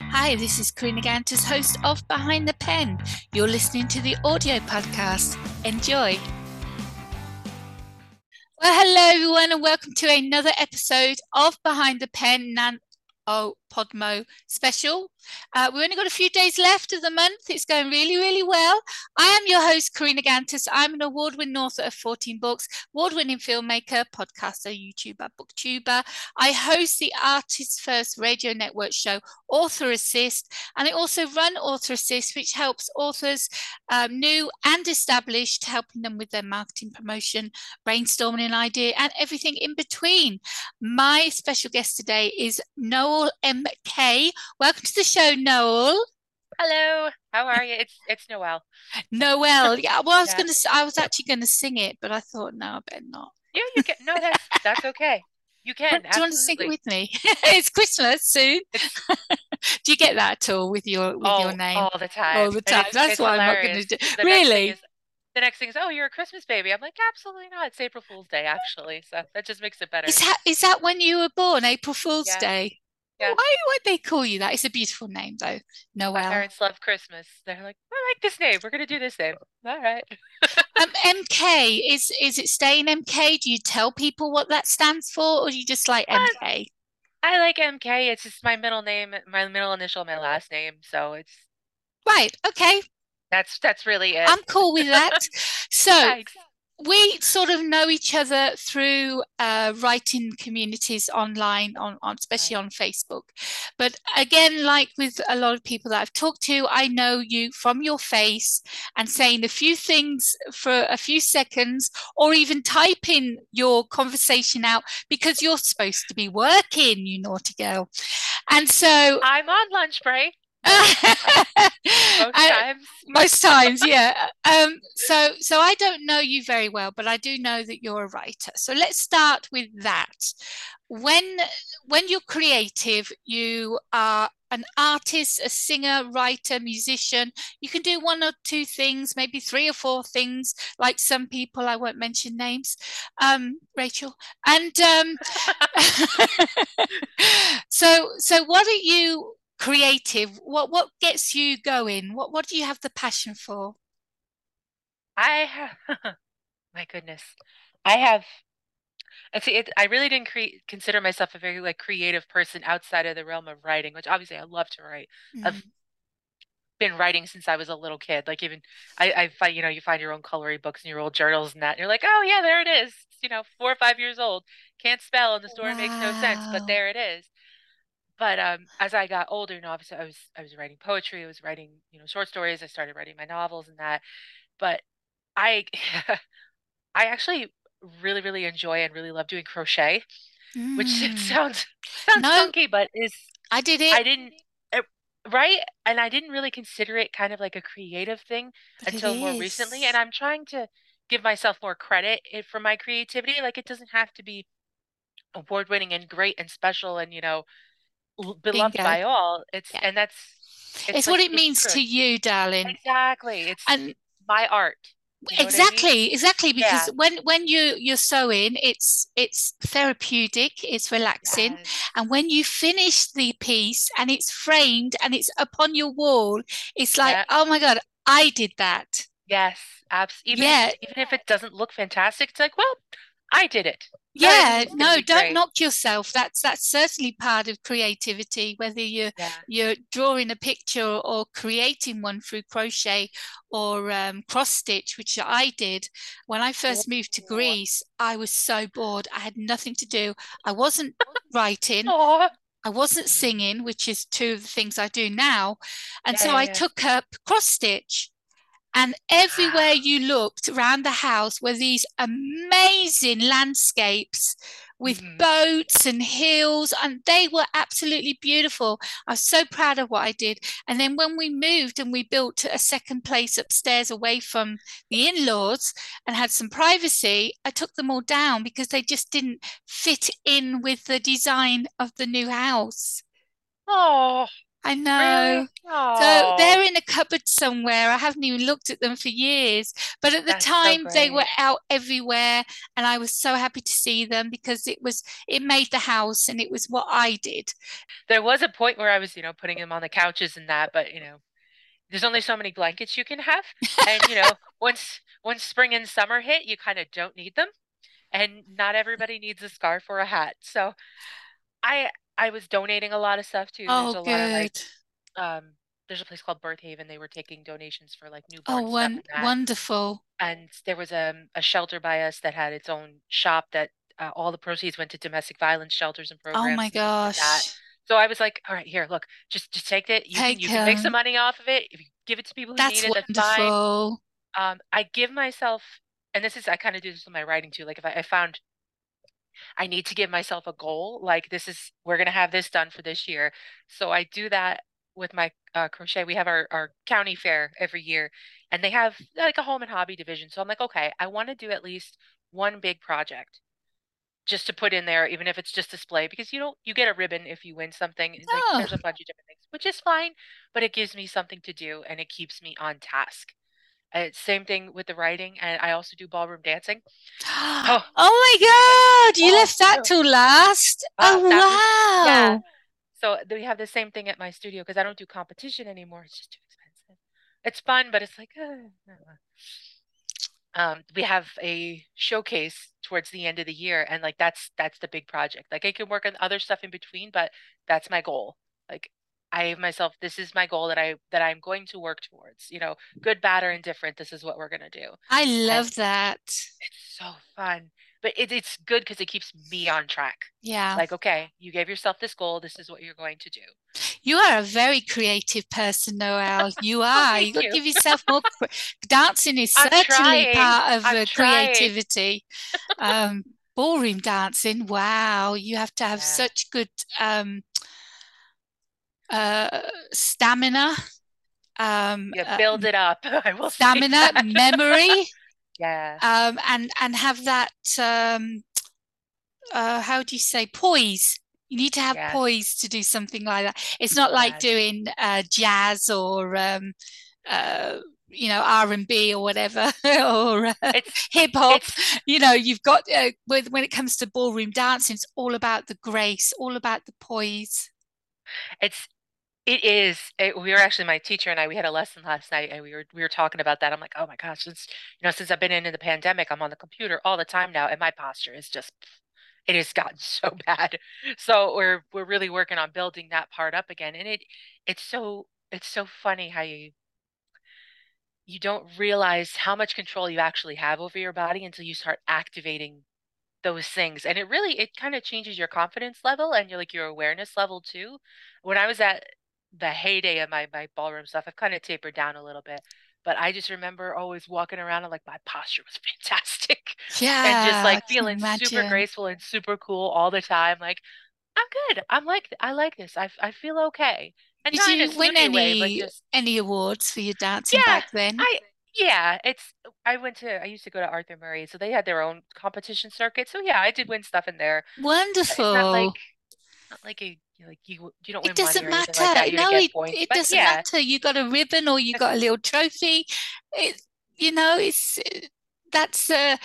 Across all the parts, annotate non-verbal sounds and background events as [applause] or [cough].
Hi, this is Karina Gantus, host of Behind the Pen. You're listening to the audio podcast. Enjoy. Well, hello everyone, and welcome to another episode of Behind the Pen. Nan- oh, Podmo special. Uh, we've only got a few days left of the month. It's going really, really well. I am your host, Karina Gantus. I'm an award winning author of 14 books, award winning filmmaker, podcaster, YouTuber, booktuber. I host the Artist First radio network show, Author Assist, and I also run Author Assist, which helps authors, um, new and established, helping them with their marketing promotion, brainstorming an idea, and everything in between. My special guest today is Noel Um, MK. Welcome to the show, Noel. Hello, how are you? It's it's Noel. Noel. [laughs] Yeah, well, I was Yeah. gonna, I was actually gonna sing it, but I thought, no, I better not. Yeah, you can. No, that's that's okay. You [laughs] can. Do you want to sing it with me? [laughs] it's Christmas soon. do you get that at all with your with all, your oh, name all the time. all the time? it's- That's it's what I'm not gonna do. The Really? the next thing is, oh, you're a Christmas baby. I'm like, absolutely not. It's April Fool's Day, actually. So that just makes it better. Is that is that when you were born, April Fool's Yeah. Day? Yeah. Why would they call you that? It's a beautiful name though, My parents love Christmas. They're like, I like this name. We're gonna do this name. All right. Um, [laughs] MK is is it staying MK? Do you tell people what that stands for, or do you just like MK? I like MK. It's just my middle name, my middle initial, my last name. So it's Right. Okay. that's that's really it. I'm cool with that. [laughs] So Thanks. We sort of know each other through uh, writing communities online, on, on especially on Facebook. But again, like with a lot of people that I've talked to, I know you from your face and saying a few things for a few seconds, or even typing your conversation out because you're supposed to be working, you naughty girl. And so. I'm on lunch break [laughs] most times. most times yeah. Um so so i don't know you very well but i do know that you're a writer. So let's start with that. When when you're creative you are an artist a singer writer musician. You can do one or two things maybe three or four things like some people i won't mention names um rachel. And um [laughs] [laughs] so so what are you creative what what gets you going what what do you have the passion for I have, [laughs] my goodness, I have. I see, it, I really didn't cre consider myself a very like creative person outside of the realm of writing, which obviously I love to write. I've Mm. been writing since I was a little kid. Like even I, I find, you know, you find your own coloring books and your old journals and that, and you're like, oh yeah, there it is. You know, four or five years old, can't spell, and the story makes no sense, but there it is. But um, as I got older, you know, obviously I was I was writing poetry, I was writing, you know, short stories. I started writing my novels and that. But I [laughs] I actually really, really enjoy and really love doing crochet, which [laughs] Mm. sounds sounds No. funky, but is I did it. I didn't it, right, and I didn't really consider it kind of like a creative thing but until more recently, and. I'm trying to give myself more credit for my creativity. Like it doesn't have to be award winning and great and special and you know beloved Bingo. by all. It's Yeah. and that's It's it's what like it means true. to you, darling. Exactly. It's And my art. You know what I mean? exactly, exactly, because Yeah. when when you you're sewing, it's it's therapeutic, it's relaxing. Yes. And when you finish the piece and it's framed and it's upon your wall, it's like, Yeah. oh my God, I did that. Yes, abs even Yeah. even if it doesn't look fantastic, it's like, well, I did it. Yeah, no, don't great. knock yourself. That's that's certainly part of creativity, whether you're Yeah. you're drawing a picture or creating one through crochet or um, cross stitch, which I did when I first moved to Greece. I was so bored. I had nothing to do. I wasn't writing. [laughs] I wasn't singing, which is two of the things I do now. And Yeah, so I yeah. took up cross stitch. And everywhere you looked around the house were these amazing landscapes with Mhm. boats and hills, and they were absolutely beautiful. I was so proud of what I did. And then when we moved and we built a second place upstairs away from the in laws and had some privacy, I took them all down because they just didn't fit in with the design of the new house. Oh, I know. Really? So they're in a cupboard somewhere. I haven't even looked at them for years. But at the that's so time they were out everywhere and I was so happy to see them because it was it made the house and it was what I did. There was a point where I was, you know, putting them on the couches and that, but you know, there's only so many blankets you can have. And you know, [laughs] once once spring and summer hit, you kind of don't need them. And not everybody needs a scarf or a hat. So I I was donating a lot of stuff too. There's Oh, a lot of like good. um there's a place called Birth Haven. They were taking donations for like Oh, newborn stuff one and wonderful. And there was um, a shelter by us that had its own shop that uh, all the proceeds went to domestic violence shelters and programs. Oh my things like gosh. So I was like, all right, here, look, just just take it. You can Take you can make some money off of it. If you give it to people who need that's it, that's fine. wonderful. Um, I give myself, and this is I kind of do this with my writing too. Like if I, I found I need to give myself a goal. Like this is we're gonna have this done for this year. So I do that with my uh, crochet. We have our our county fair every year, and they have like a home and hobby division. So I'm like, okay, I want to do at least one big project just to put in there, even if it's just display, because you don't you get a ribbon if you win something. Like Oh, there's a bunch of different things, which is fine, but it gives me something to do and it keeps me on task. Uh, same thing with the writing, and I also do ballroom dancing. oh [gasps] [sighs] Oh, my God, you oh, left that to last. uh, that was Oh yeah. wow. So we have the same thing at my studio because I don't do competition anymore. It's just too expensive. It's fun, but it's like, uh, um, we have a showcase towards the end of the year, and like that's that's the big project. Like I can work on other stuff in between, but that's my goal. Like I have myself, this is my goal that I that I'm going to work towards. You know, good, bad, or indifferent. This is what we're gonna do, I and love that. it's so fun. But it, it's good because it keeps me on track. Yeah. Like, okay, you gave yourself this goal. This is what you're going to do. You are a very creative person, Noelle. You [laughs] Oh, are. You got to give yourself more. Dancing is I'm certainly trying. part of uh, creativity. [laughs] Um, ballroom dancing, wow. You have to have Yeah. such good um, uh, stamina, um, Yeah, uh, build it up. [laughs] I will stamina, [laughs] memory, Yeah. um, and and have that. Um, uh, how do you say poise? You need to have Yes. poise to do something like that. It's not like Yes. doing uh, jazz or um, uh, you know R and B or whatever [laughs] or uh, hip hop. You know, you've got uh, with, when it comes to ballroom dancing, it's all about the grace, all about the poise. it's it is. It, we were actually my teacher and I we had a lesson last night and we were we were talking about that. I'm like, "Oh my gosh, since you know, since I've been into the pandemic, I'm on the computer all the time now and my posture is just it has gotten [laughs] so bad. So we're we're really working on building that part up again. And it it's so it's so funny how you you don't realize how much control you actually have over your body until you start activating those things. And it really it kind of changes your confidence level and your like your awareness level too. When I was at the heyday of my my ballroom stuff, I've kind of tapered down a little bit. But I just remember always walking around and like my posture was [laughs] fantastic Yeah. and just like feeling super graceful and super cool all the time. Like I'm good. I'm like I like this. I I feel okay. And Did not in a you win snooty way, any just any awards for your dancing yeah. back then? I yeah, it's I went to I used to go to Arthur Murray, so they had their own competition circuit. So yeah, I did win stuff in there. Not like Wonderful. Not like a like you you don't It doesn't like matter. didn't No, it, it but doesn't yeah, matter. You got a ribbon or you got a little trophy. It, you know, it's that's uh,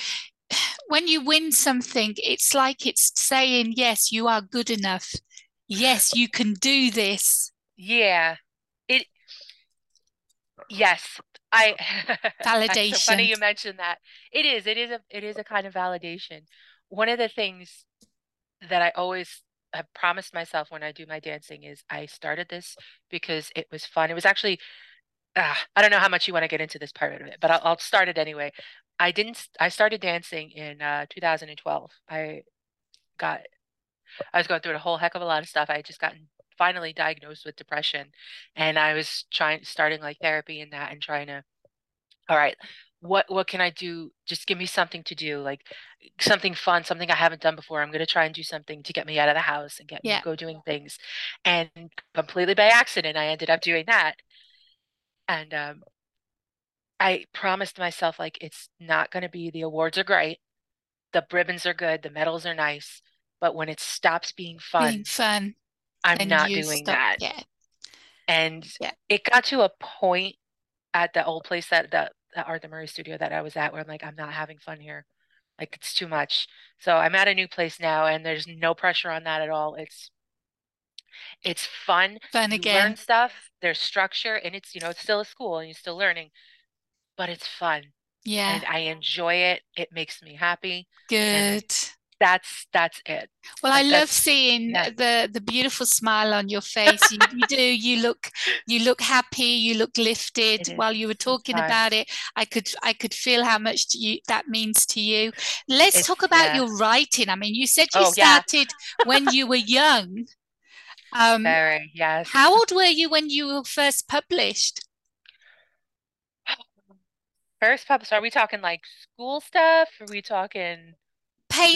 when you win something, it's like it's saying, yes, you are good enough. Yes, you can do this. yeah. It yes. I [laughs] that's so funny Validation. you mentioned that. It is. It is a it is a kind of validation. One of the things that I always have promised myself when I do my dancing is I started this because it was fun. It was actually uh, I don't know how much you want to get into this part of it, but I'll, I'll start it anyway. I didn't. I started dancing in uh, 2012. I got. I was going through a whole heck of a lot of stuff. I had just gotten finally diagnosed with depression, and I was trying starting like therapy and that, and trying to. All right, what what can I do? Just give me something to do, like something fun, something I haven't done before. I'm gonna try and do something to get me out of the house and get me go doing things, and completely by accident, I ended up doing that. And um, I promised myself like it's not going to be the awards are great, the ribbons are good, the medals are nice, but when it stops being fun, being fun, fun. I'm not doing stop. that. Yeah. And Yeah. it got to a point at the old place that the, the Arthur Murray studio that I was at where I'm like, I'm not having fun here. Like it's too much. So I'm at a new place now and there's no pressure on that at all. It's it's fun. Fun You again. learn stuff, there's structure, and it's, you know, it's still a school and you're still learning, but it's fun Yeah. and I enjoy it. It makes me happy. Good. That's that's it. Well, I love seeing yeah. the the beautiful smile on your face. You, you do. You look you look happy. You look lifted. While you were talking fun. about it, I could I could feel how much you that means to you. Let's It's talk about yeah. your writing. I mean, you said you Oh yeah. started when you were young. [laughs] Um, Very, yes. how old were you when you were first published? First pub, so are we talking like school stuff? Are we talking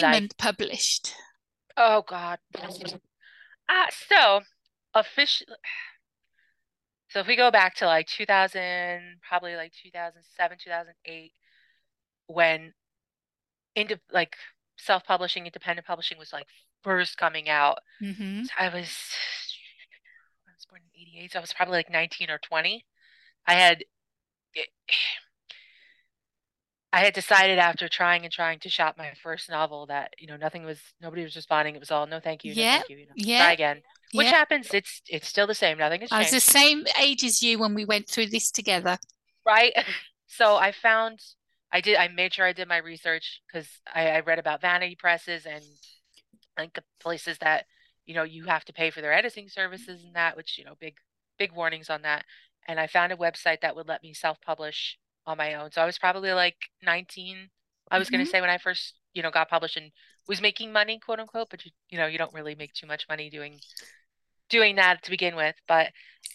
like, Payment published. oh God. Uh, so official, [sighs] so if we go back to like 2000, probably like 2007, 2008, when into like self-publishing, independent publishing was like first coming out. hmm So I was, [sighs] I was born in 88, so I was probably like 19 or 20. I had [sighs] I had decided after trying and trying to shop my first novel that, you know, nothing was, nobody was responding. It was all, no, thank you, no, thank you, you know, try again, which Yeah. happens. It's, it's still the same. Nothing has I was the same age as you when we went through this together. right? [laughs] So I found, I did, I made sure I did my research because I, I read about vanity presses and like places that, you know, you have to pay for their editing services and that, which, you know, big, big warnings on that. And I found a website that would let me self-publish on my own. So I was probably like 19, I was going hmm to say when I first, you know, got published and was making money, quote unquote, but you, you know, you don't really make too much money doing doing that to begin with. But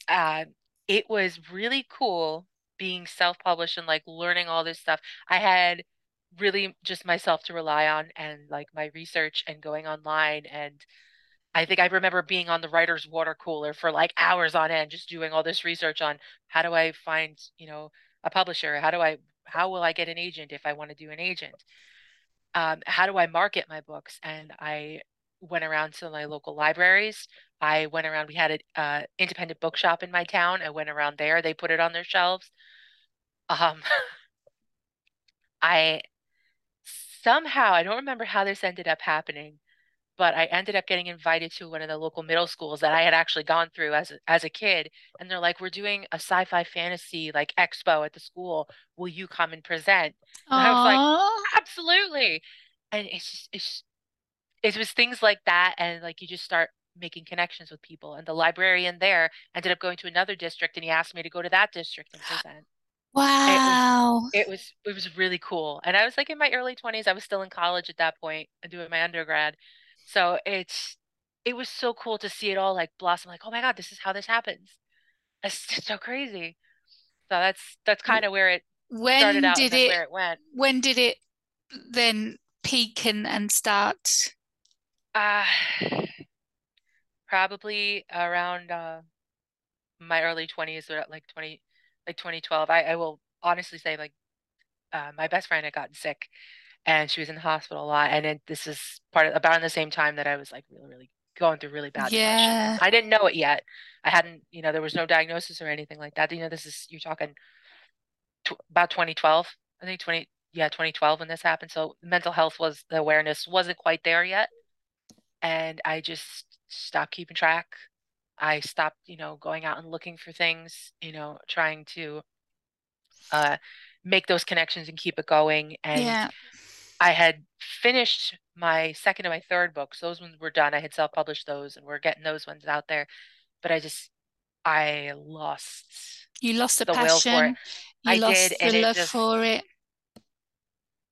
uh, it was really cool being self-published and like learning all this stuff. I had really just myself to rely on and like my research and going online and I think I remember being on the writer's water cooler for like hours on end, just doing all this research on how do I find, you know, a publisher? How do I, how will I get an agent if I want to do an agent? Um, how do I market my books? And I went around to my local libraries. I went around, we had an uh, independent bookshop in my town. I went around there. They put it on their shelves. Um, [laughs] I somehow, I don't remember how this ended up happening, but I ended up getting invited to one of the local middle schools that I had actually gone through as a, as a kid. And they're like, we're doing a sci-fi fantasy like expo at the school. Will you come and present? And I was like, absolutely. And it's just, it's, it was things like that. And like, you just start making connections with people. And the librarian there ended up going to another district and he asked me to go to that district and [gasps] present. It was wow. it was it was really cool. And I was like in my early 20s. I was still in college at that point, doing my undergrad. So it's it was so cool to see it all like blossom like, "Oh my God, this is how this happens." It's just so crazy. So that's that's kind of where it started When out did it, where it went. when did it then peak and, and start? Uh [sighs] probably around uh my early 20s or like 20 like 2012. I I will honestly say like uh, my best friend had gotten sick and she was in the hospital a lot. And then this is part of about in the same time that I was like really, really going through really bad depression. Yeah. I didn't know it yet. I hadn't, you know, there was no diagnosis or anything like that. You know, this is you're talking tw about 2012. I think 20, yeah, 2012 when this happened. So mental health was the awareness wasn't quite there yet. And I just stopped keeping track. I stopped, you know, going out and looking for things, you know, trying to uh make those connections and keep it going. And Yeah. I had finished my second and my third books. Those ones were done. I had self-published those and we're getting those ones out there. But I just I lost You lost the the will for it. passion. You I did, lost the and love just for it.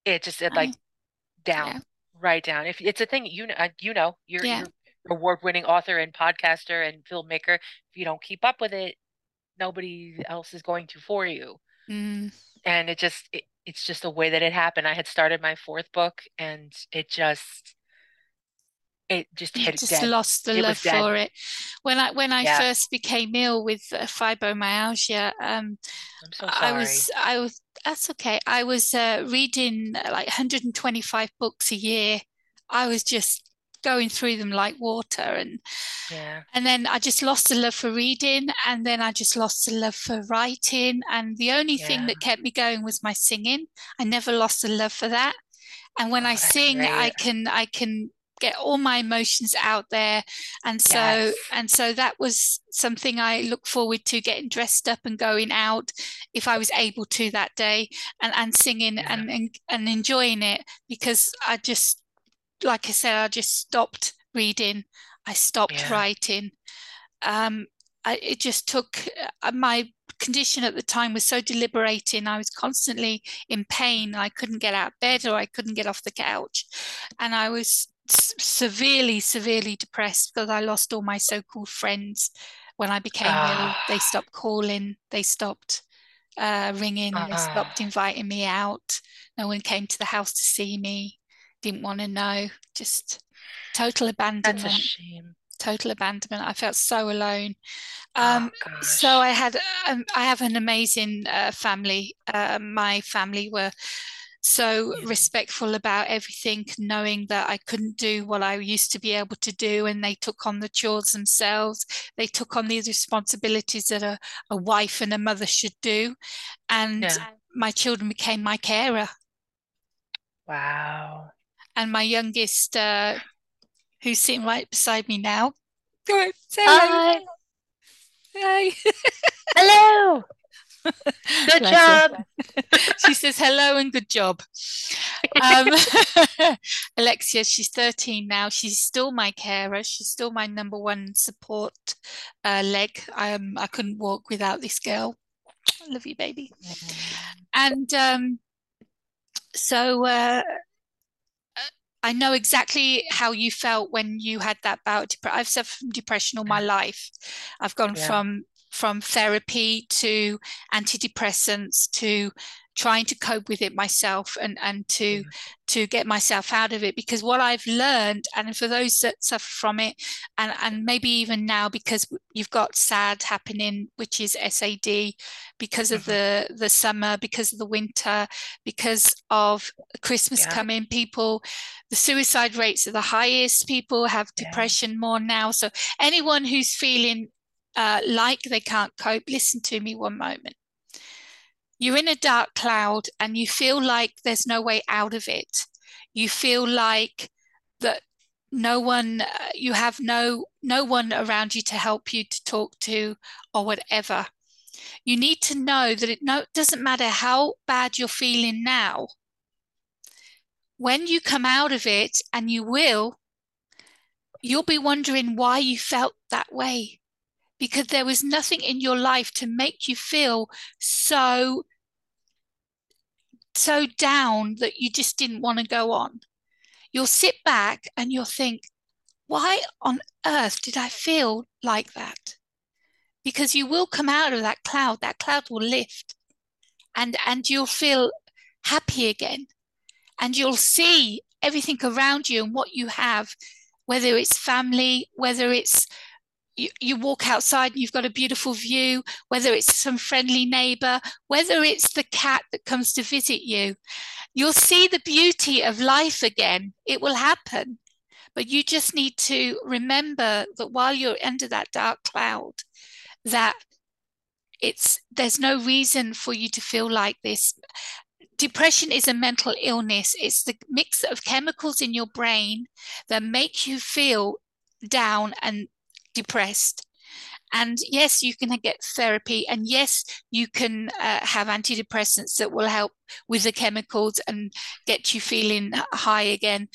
it just it I, like yeah. down, right down. If it's a thing, you know, uh, you know, you're Yeah. you're award-winning author and podcaster and filmmaker. If you don't keep up with it, nobody else is going to for you. Mm. And it just it, it's just the way that it happened. I had started my fourth book and it just it just hit just dead. lost the It love for it. When I when I Yeah. first became ill with uh, fibromyalgia, um, so I was I was that's okay. I was uh, reading uh, like 125 books a year. I was just going through them like water and yeah and then i just lost the love for reading and then i just lost the love for writing and the only yeah. thing that kept me going was my singing i never lost the love for that and when oh, i sing great. i can i can get all my emotions out there and so yes. and so that was something i look forward to getting dressed up and going out if i was able to that day and and singing yeah. and, and and enjoying it because i just like i said i just stopped reading i stopped yeah. writing um I, it just took uh, my condition at the time was so deliberating. I was constantly in pain. I couldn't get out of bed or I couldn't get off the couch. And I was severely, severely depressed because I lost all my so-called friends when I became ah. ill. They stopped calling. They stopped uh, ringing. They stopped ah. inviting me out. No one came to the house to see me. Didn't want to know. Just total abandonment. That's a shame. Total abandonment. I felt so alone. Um, oh, so I had, um, I have an amazing uh, family. Uh, my family were so respectful about everything, knowing that I couldn't do what I used to be able to do. And they took on the chores themselves. They took on these responsibilities that a, a wife and a mother should do. And yeah. my children became my carer. Wow. And my youngest, uh, who's sitting right beside me now, go ahead, say Hi. Hi. [laughs] Hello. Good job. [laughs] she says hello and good job. Um, [laughs] Alexia, she's 13 now. She's still my carer. She's still my number one support uh, leg. I, um, I couldn't walk without this girl. I love you, baby. And um, so uh, I know exactly how you felt when you had that bout. I've suffered from depression all my life. I've gone yeah. from from therapy to antidepressants to trying to cope with it myself and and to to get myself out of it because what I've learned and for those that suffer from it and and maybe even now because you've got SAD happening which is SAD because of mm-hmm. the the summer because of the winter because of Christmas yeah. coming people the suicide rates are the highest people have depression yeah. more now so anyone who's feeling uh, like they can't cope, listen to me one moment. You're in a dark cloud and you feel like there's no way out of it. You feel like that no one, uh, you have no no one around you to help you to talk to or whatever. You need to know that it no, doesn't matter how bad you're feeling now. When you come out of it, and you will, you'll be wondering why you felt that way because there was nothing in your life to make you feel so so down that you just didn't want to go on. You'll sit back and you'll think why on earth did i feel like that? Because you will come out of that cloud. That cloud will lift and and you'll feel happy again. And you'll see everything around you and what you have whether it's family whether it's you, you walk outside and you've got a beautiful view, whether it's some friendly neighbor, whether it's the cat that comes to visit you, you'll see the beauty of life again. It will happen. But you just need to remember that while you're under that dark cloud, that it's there's no reason for you to feel like this depression is a mental illness it's the mix of chemicals in your brain that make you feel down and depressed. And yes, you can get therapy, and yes, you can uh, have antidepressants that will help with the chemicals and get you feeling high again.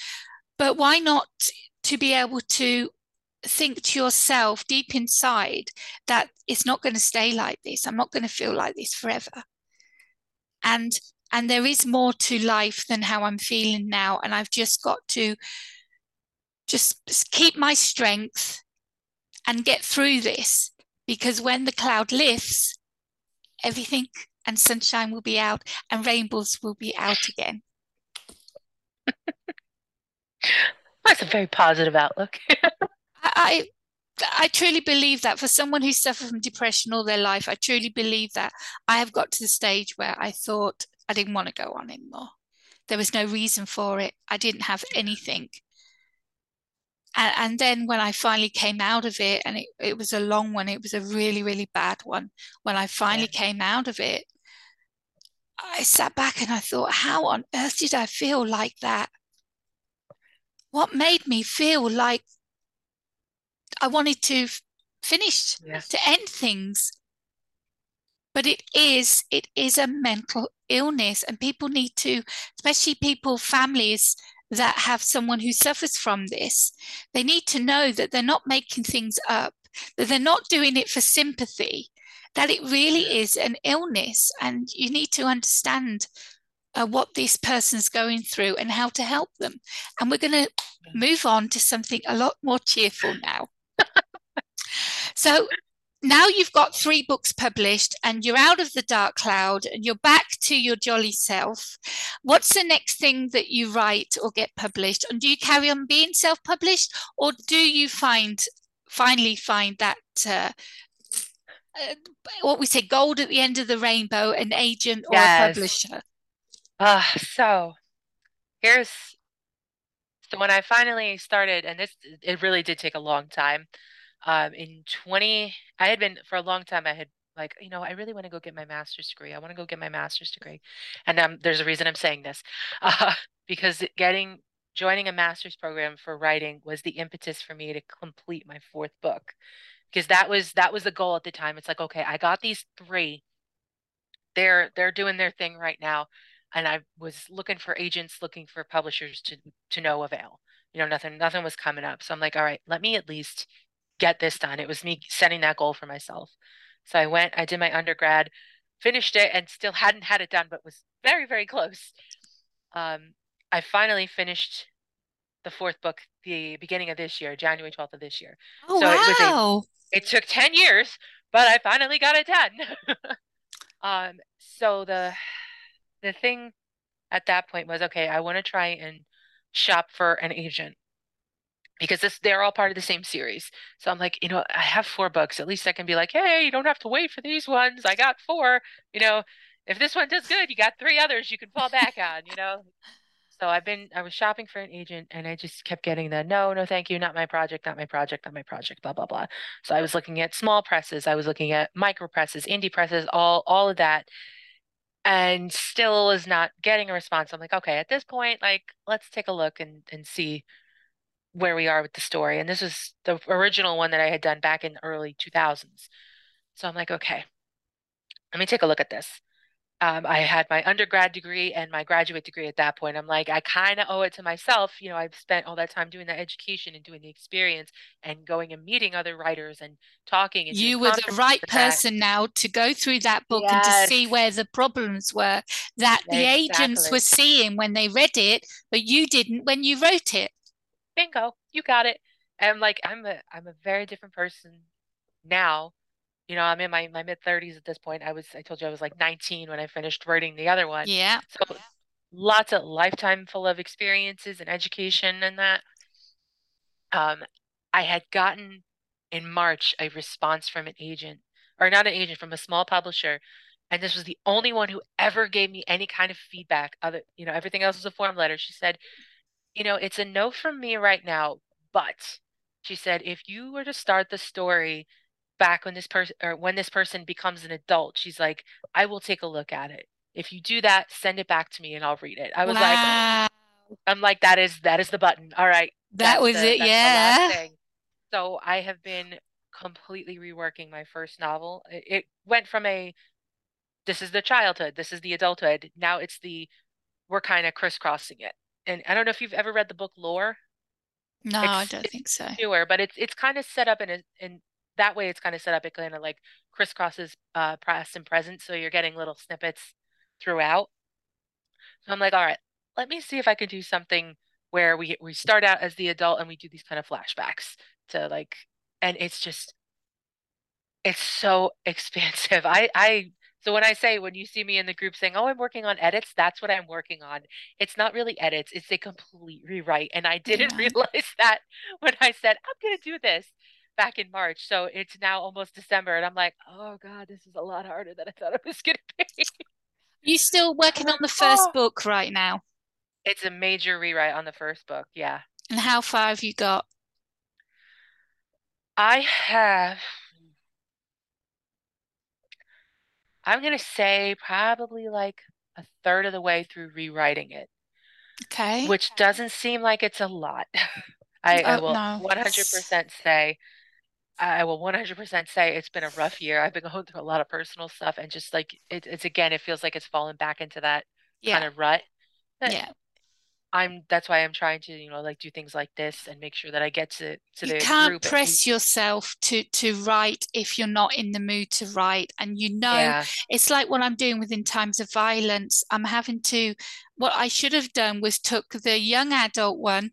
But why not to be able to think to yourself deep inside that it's not going to stay like this. I'm not going to feel like this forever. And and there is more to life than how I'm feeling now. And I've just got to just keep my strength and get through this because when the cloud lifts, everything and sunshine will be out and rainbows will be out again. [laughs] That's a very positive outlook. I I truly believe that for someone who suffered from depression all their life, I truly believe that I have got to the stage where I thought I didn't want to go on anymore. There was no reason for it. I didn't have anything and, and then when I finally came out of it, and it, it was a long one, it was a really, really bad one. When I finally yeah. came out of it, I sat back and I thought, how on earth did I feel like that? What made me feel like I wanted to finish, yes. to end things? But it is, it is a mental illness, and people need to, especially people, families that have someone who suffers from this, they need to know that they're not making things up, that they're not doing it for sympathy, that it really is an illness, and you need to understand uh, what this person's going through and how to help them. And we're going to move on to something a lot more cheerful now. [laughs] so, now you've got three books published and you're out of the dark cloud and you're back to your jolly self. What's the next thing that you write or get published? And do you carry on being self published or do you find finally find that uh, uh, what we say gold at the end of the rainbow an agent or yes. a publisher? Uh, so here's so when I finally started, and this it really did take a long time um, in 20 i had been for a long time i had like you know i really want to go get my master's degree. I want to go get my master's degree. And um, there's a reason i'm saying this [laughs] uh, because getting joining a master's program for writing was the impetus for me to complete my fourth book because that was that was the goal at the time. It's like okay i got these three. They're they're doing their thing right now. And i was looking for agents looking for publishers to to no avail. You know nothing nothing was coming up. So i'm like all right let me at least get this done. It was me setting that goal for myself. So I went, I did my undergrad, finished it, and still hadn't had it done, but was very, very close. Um, I finally finished the fourth book the beginning of this year, January 12th of this year. Oh, so wow. it was a, it took 10 years, but I finally got it done. [laughs] um, so the the thing at that point was okay, I want to try and shop for an agent because this they're all part of the same series. So I'm like, you know, I have four books. At least I can be like, hey, you don't have to wait for these ones. I got four. You know, if this one does good, you got three others you can fall back on. You know. So I've been I was shopping for an agent and I just kept getting the no, no, thank you, not my project, not my project, not my project, blah blah blah. So I was looking at small presses, I was looking at micro presses, indie presses, all all of that. And still is not getting a response. I'm like, okay, at this point, like let's take a look and and see where we are with the story. And this was the original one that I had done back in early 2000s. So I'm like, okay, let me take a look at this. Um, I had my undergrad degree and my graduate degree at that point. I'm like, I kind of owe it to myself. You know, I've spent all that time doing that education and doing the experience and going and meeting other writers and talking. And you were the right person now to go through that book yes. and to see where the problems were that the agents were seeing when they read it, but you didn't when you wrote it bingo, you got it. And like I'm a I'm a very different person now. You know, I'm in my, my mid thirties at this point. I was I told you I was like 19 when I finished writing the other one. Yeah. So yeah. lots of lifetime full of experiences and education and that. Um I had gotten in March a response from an agent or not an agent from a small publisher and this was the only one who ever gave me any kind of feedback other you know everything else was a form letter she said you know, it's a no from me right now, but she said, if you were to start the story back when this person or when this person becomes an adult, she's like, I will take a look at it. If you do that, send it back to me and I'll read it. I was wow. like, I'm like, that is that is the button. All right. That was the, it, yeah. So I have been completely reworking my first novel. It, it went from a this is the childhood, this is the adulthood. Now it's the we're kind of crisscrossing it and I don't know if you've ever read the book Lore. No, it's, I don't think so. Newer, but it's it's kind of set up in a in that way. It's kind of set up. It kind of like crisscrosses uh, past and present, so you're getting little snippets throughout. So I'm like, all right, let me see if I can do something where we we start out as the adult and we do these kind of flashbacks to like, and it's just it's so [laughs] expansive. I I so when I say when you see me in the group saying, "Oh, I'm working on edits," that's what I'm working on. It's not really edits; it's a complete rewrite. And I [laughs] didn't yeah. realize that when I said I'm going to do this back in March. So it's now almost December, and I'm like, "Oh God, this is a lot harder than I thought it was [laughs] going to be." You still working on the oh. first oh. book right now? It's a major rewrite on the first book. Yeah. And how far have you got? I have, I'm going to say probably like a third of the way through rewriting it. Okay. Which doesn't seem like it's a lot. [laughs] I, I Oh, will no. 100% say, I will 100% say it's been a rough year. I've been [laughs] going through a lot of personal stuff and just like it, it's again, it feels like it's fallen back into that kind of rut. That Yeah. I'm that's why I'm trying to, you know, like do things like this and make sure that I get to to You the can't press yourself to to write if you're not in the mood to write. And you know, Yeah. it's like what I'm doing within times of violence. I'm having to, what I should have done was took the young adult one,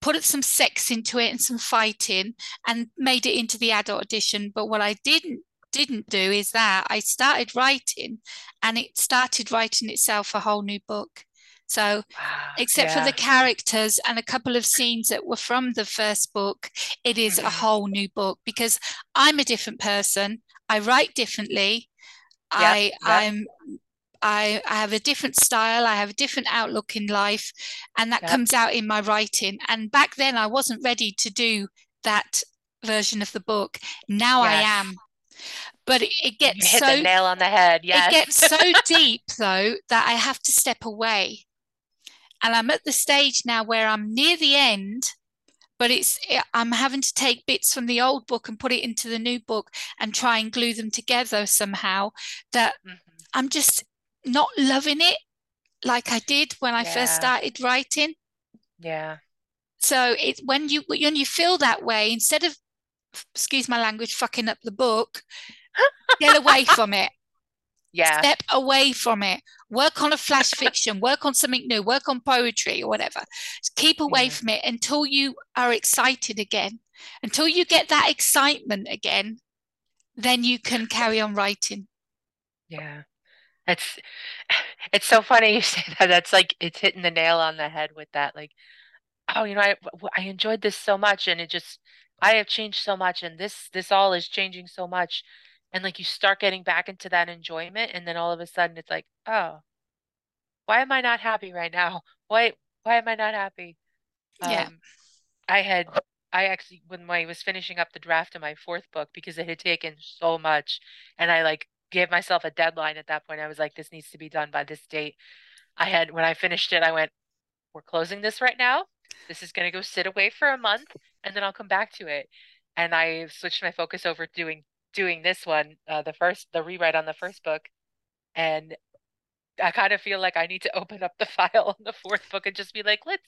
put some sex into it and some fighting and made it into the adult edition. But what I didn't didn't do is that I started writing and it started writing itself a whole new book. So Wow. except for the characters and a couple of scenes that were from the first book, it is a Mhm. whole new book because I'm a different person. I write differently. I Yep. Yep. I'm I, I have a different style, I have a different outlook in life, and that Yep. comes out in my writing. And back then I wasn't ready to do that version of the book. Now I am. But it, it You gets hit so the nail on the head. it gets so [laughs] deep though that I have to step away. And I'm at the stage now where I'm near the end, but it's I'm having to take bits from the old book and put it into the new book and try and glue them together somehow that Mhm. I'm just not loving it like I did when I first started writing. Yeah. So it's when you when you feel that way, instead of excuse my language, fucking up the book, get away [laughs] from it. Yeah. Step away from it. Work on a flash [laughs] fiction, work on something new, work on poetry or whatever. Keep away Yeah. from it until you are excited again. Until you get that excitement again, then you can carry on writing. Yeah. It's [sighs] it's so funny you [laughs] say that. That's like it's hitting the nail on the head with that. Like, oh, you know, i i enjoyed this so much, and it just I have changed so much, and this this all is changing so much, and like you start getting back into that enjoyment, and then all of a sudden it's like, oh, why am I not happy right now? [laughs] Why why am I not happy? Yeah. Um, I had I actually when I was finishing up the draft of my fourth book because it had taken so much, and I like gave myself a deadline at that point. I was like, this needs to be done by this date. I had when I finished it, I went, we're closing this right now. This is gonna go sit away for a month, and then I'll come back to it. And I switched my focus over to doing doing this one, uh, the first the rewrite on the first book, and I kind of feel like I need to [laughs] open up the file on the fourth book and just be like, let's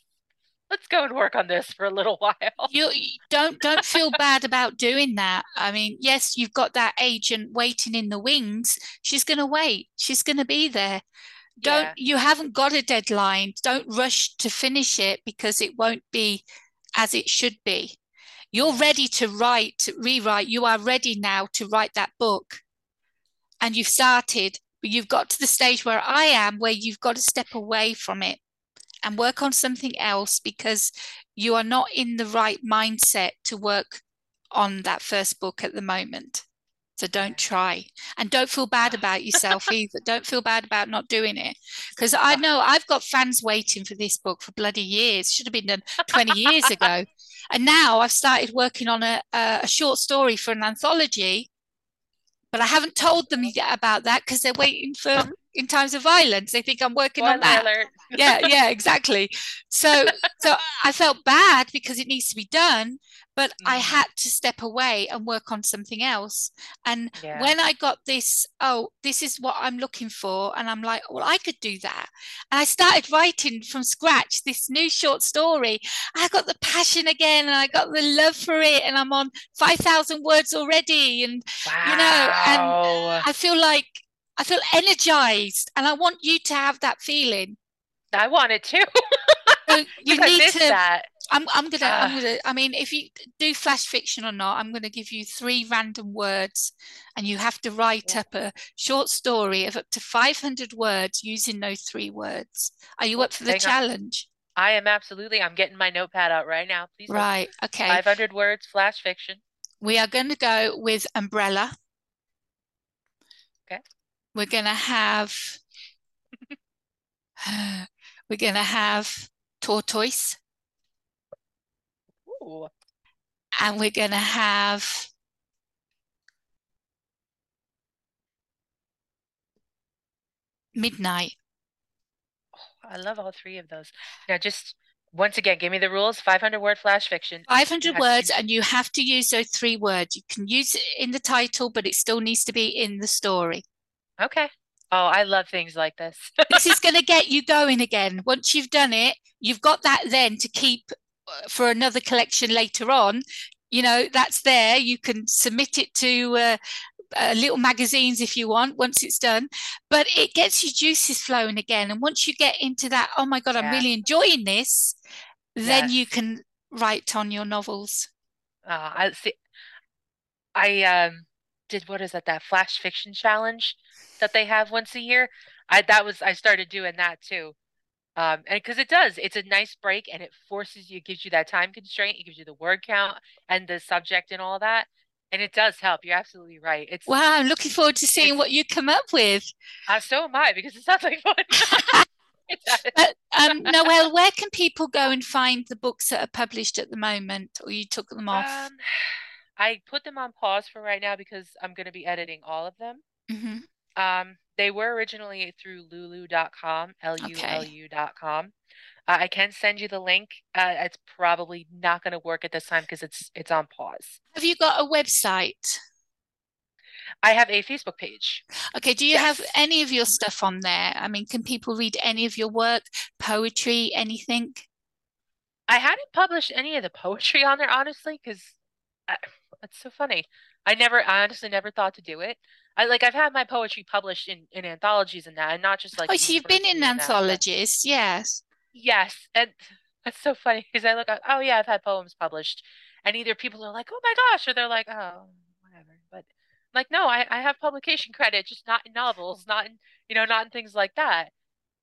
let's go and work on this for a little while. You don't don't feel bad about doing that. I mean, yes, you've got that agent waiting in the wings. She's going to wait. She's going to be there. Don't Yeah. you haven't got a deadline. Don't rush to finish it because it won't be as it should be. You're ready to write, rewrite. You are ready now to write that book. And you've started, but you've got to the stage where I am, where you've got to step away from it and work on something else because you are not in the right mindset to work on that first book at the moment. So don't try and don't feel bad [laughs] about yourself either. Don't feel bad about not doing it because I [laughs] know I've got fans waiting for this book for bloody years. Should have been done 20 years ago. And now I've started working on a, a, a short story for an anthology, but I haven't told them yet about that because they're waiting for in times of violence. They think I'm working on that alert. yeah yeah exactly so so i felt bad because it needs to be done but i Mhm. had to step away and work on something else and Yeah. when i got this oh this is what i'm looking for and i'm like well i could do that and i started writing from scratch this new short story i got the passion again and i got the love for it and i'm on 5000 words already and you know, and i feel like i feel energized and i want you to have that feeling I want it too. [laughs] so [laughs] you need to that. I'm I'm gonna I'm Ah. gonna I mean if you do flash fiction or not, I'm gonna give you three random words and you have to write Yeah. up a short story of up to 500 words using those three words. Are you up for the hang on. challenge? I am absolutely. I'm getting my notepad out right now. Please. Right, okay. 500 words, flash fiction. We are going to go with umbrella. Okay. We're going to have [laughs] [sighs] we're going to have tortoise Ooh. And we're going to have Midnight. Oh, I love all three of those. Now, just once again, give me the rules 500 word flash fiction. 500 words, and you have to use those three words. You can use it in the title, but it still needs to be in the story. Okay. Oh, I love things like this. this is going [laughs] to get you going again. Once you've done it, you've got that then to keep uh, for another collection later on. You know, that's there. You can submit it to uh, uh, little magazines if you want once it's done but it gets your juices flowing again and once you get into that oh my god i'm really enjoying this then yes. you can write on your novels uh, i see i um did what is that that flash fiction challenge that they have once a year i that was i started doing that too um and because it does it's a nice break and it forces you gives you that time constraint it gives you the word count and the subject and all that and it does help. You're absolutely right. It's wow. I'm looking forward to seeing what you come up with. Uh, so am I because it sounds like fun. [laughs] but, [laughs] um, Noelle, where can people go and find the books that are published at the moment, or you took them off? Um, I put them on pause for right now because I'm going to be editing all of them. Mm-hmm. Um, they were originally through lulu.com, L-U-L-U.com. Uh, I can send you the link. Uh, it's probably not going to work at this time because it's it's on pause. Have you got a website? I have a Facebook page. Okay. Do you yes. have any of your stuff on there? I mean, can people read any of your work, poetry, anything? I hadn't published any of the poetry on there, honestly, because it's so funny. I never, I honestly never thought to do it. I like, I've had my poetry published in, in anthologies and that, and not just like. Oh, so you've been in anthologies, that, yes. Yes, and [laughs] that's so funny because I look at oh yeah, I've had poems published, and either people are like oh my gosh, or they're like oh whatever. But like no, I I have publication credit, just not in novels, not in you know not in things like that.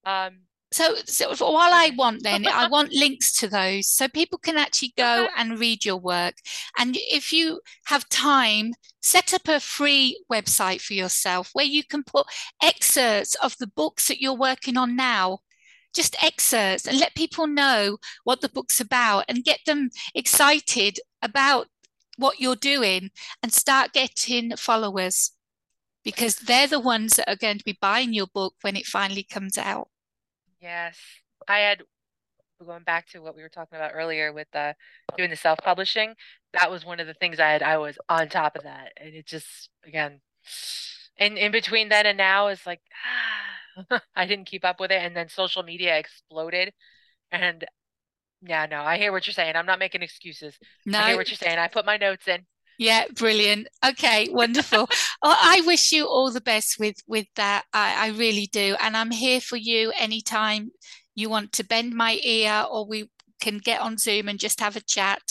Um, so, so while I want [laughs] then, I want links to those so people can actually go okay. and read your work. And if you have time, set up a free website for yourself where you can put excerpts of the books that you're working on now just excerpts and let people know what the book's about and get them excited about what you're doing and start getting followers because they're the ones that are going to be buying your book when it finally comes out. Yes. I had going back to what we were talking about earlier with uh, doing the self-publishing that was one of the things i had i was on top of that and it just again in in between then and now is like ah, [sighs] I didn't keep up with it. And then social media exploded. And yeah, no, I hear what you're saying. I'm not making excuses. No. I hear what you're saying. I put my notes in. Yeah, brilliant. Okay, wonderful. [laughs] well, I wish you all the best with with that. I, I really do, and I'm here for you anytime you want to bend my ear, or we can get on Zoom and just have a chat.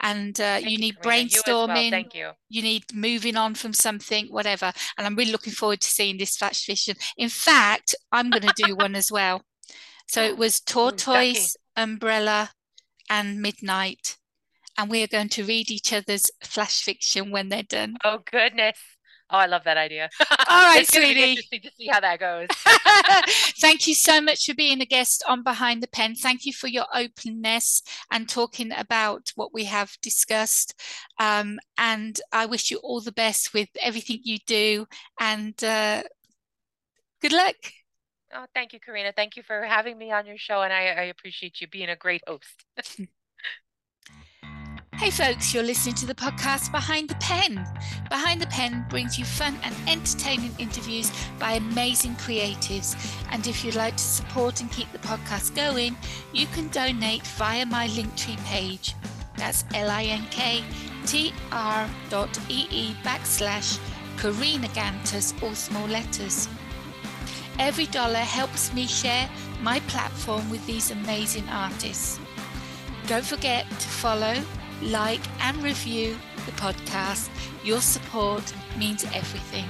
And uh, you need brainstorming. You well. Thank you. You need moving on from something, whatever. And I'm really looking forward to seeing this flash fiction. In fact, I'm going to do one as well. So it [gasps] was Tortoise, Umbrella, and Midnight. And we are going to read each other's flash fiction when they're done. Oh, goodness. Oh, I love that idea. [laughs] All right, it's sweetie. Be interesting to see how that goes. [laughs] Thank you so much for being a guest on Behind the Pen. Thank you for your openness and talking about what we have discussed. Um, and I wish you all the best with everything you do. And uh, good luck. Oh, thank you, Karina. Thank you for having me on your show, and I, I appreciate you being a great host. [laughs] Hey folks, you're listening to the podcast Behind the Pen. Behind the Pen brings you fun and entertaining interviews by amazing creatives. And if you'd like to support and keep the podcast going, you can donate via my Linktree page. That's linktr dot ee backslash Karina Gantus, all small letters. Every dollar helps me share my platform with these amazing artists. Don't forget to follow, like, and review the podcast. Your support means everything.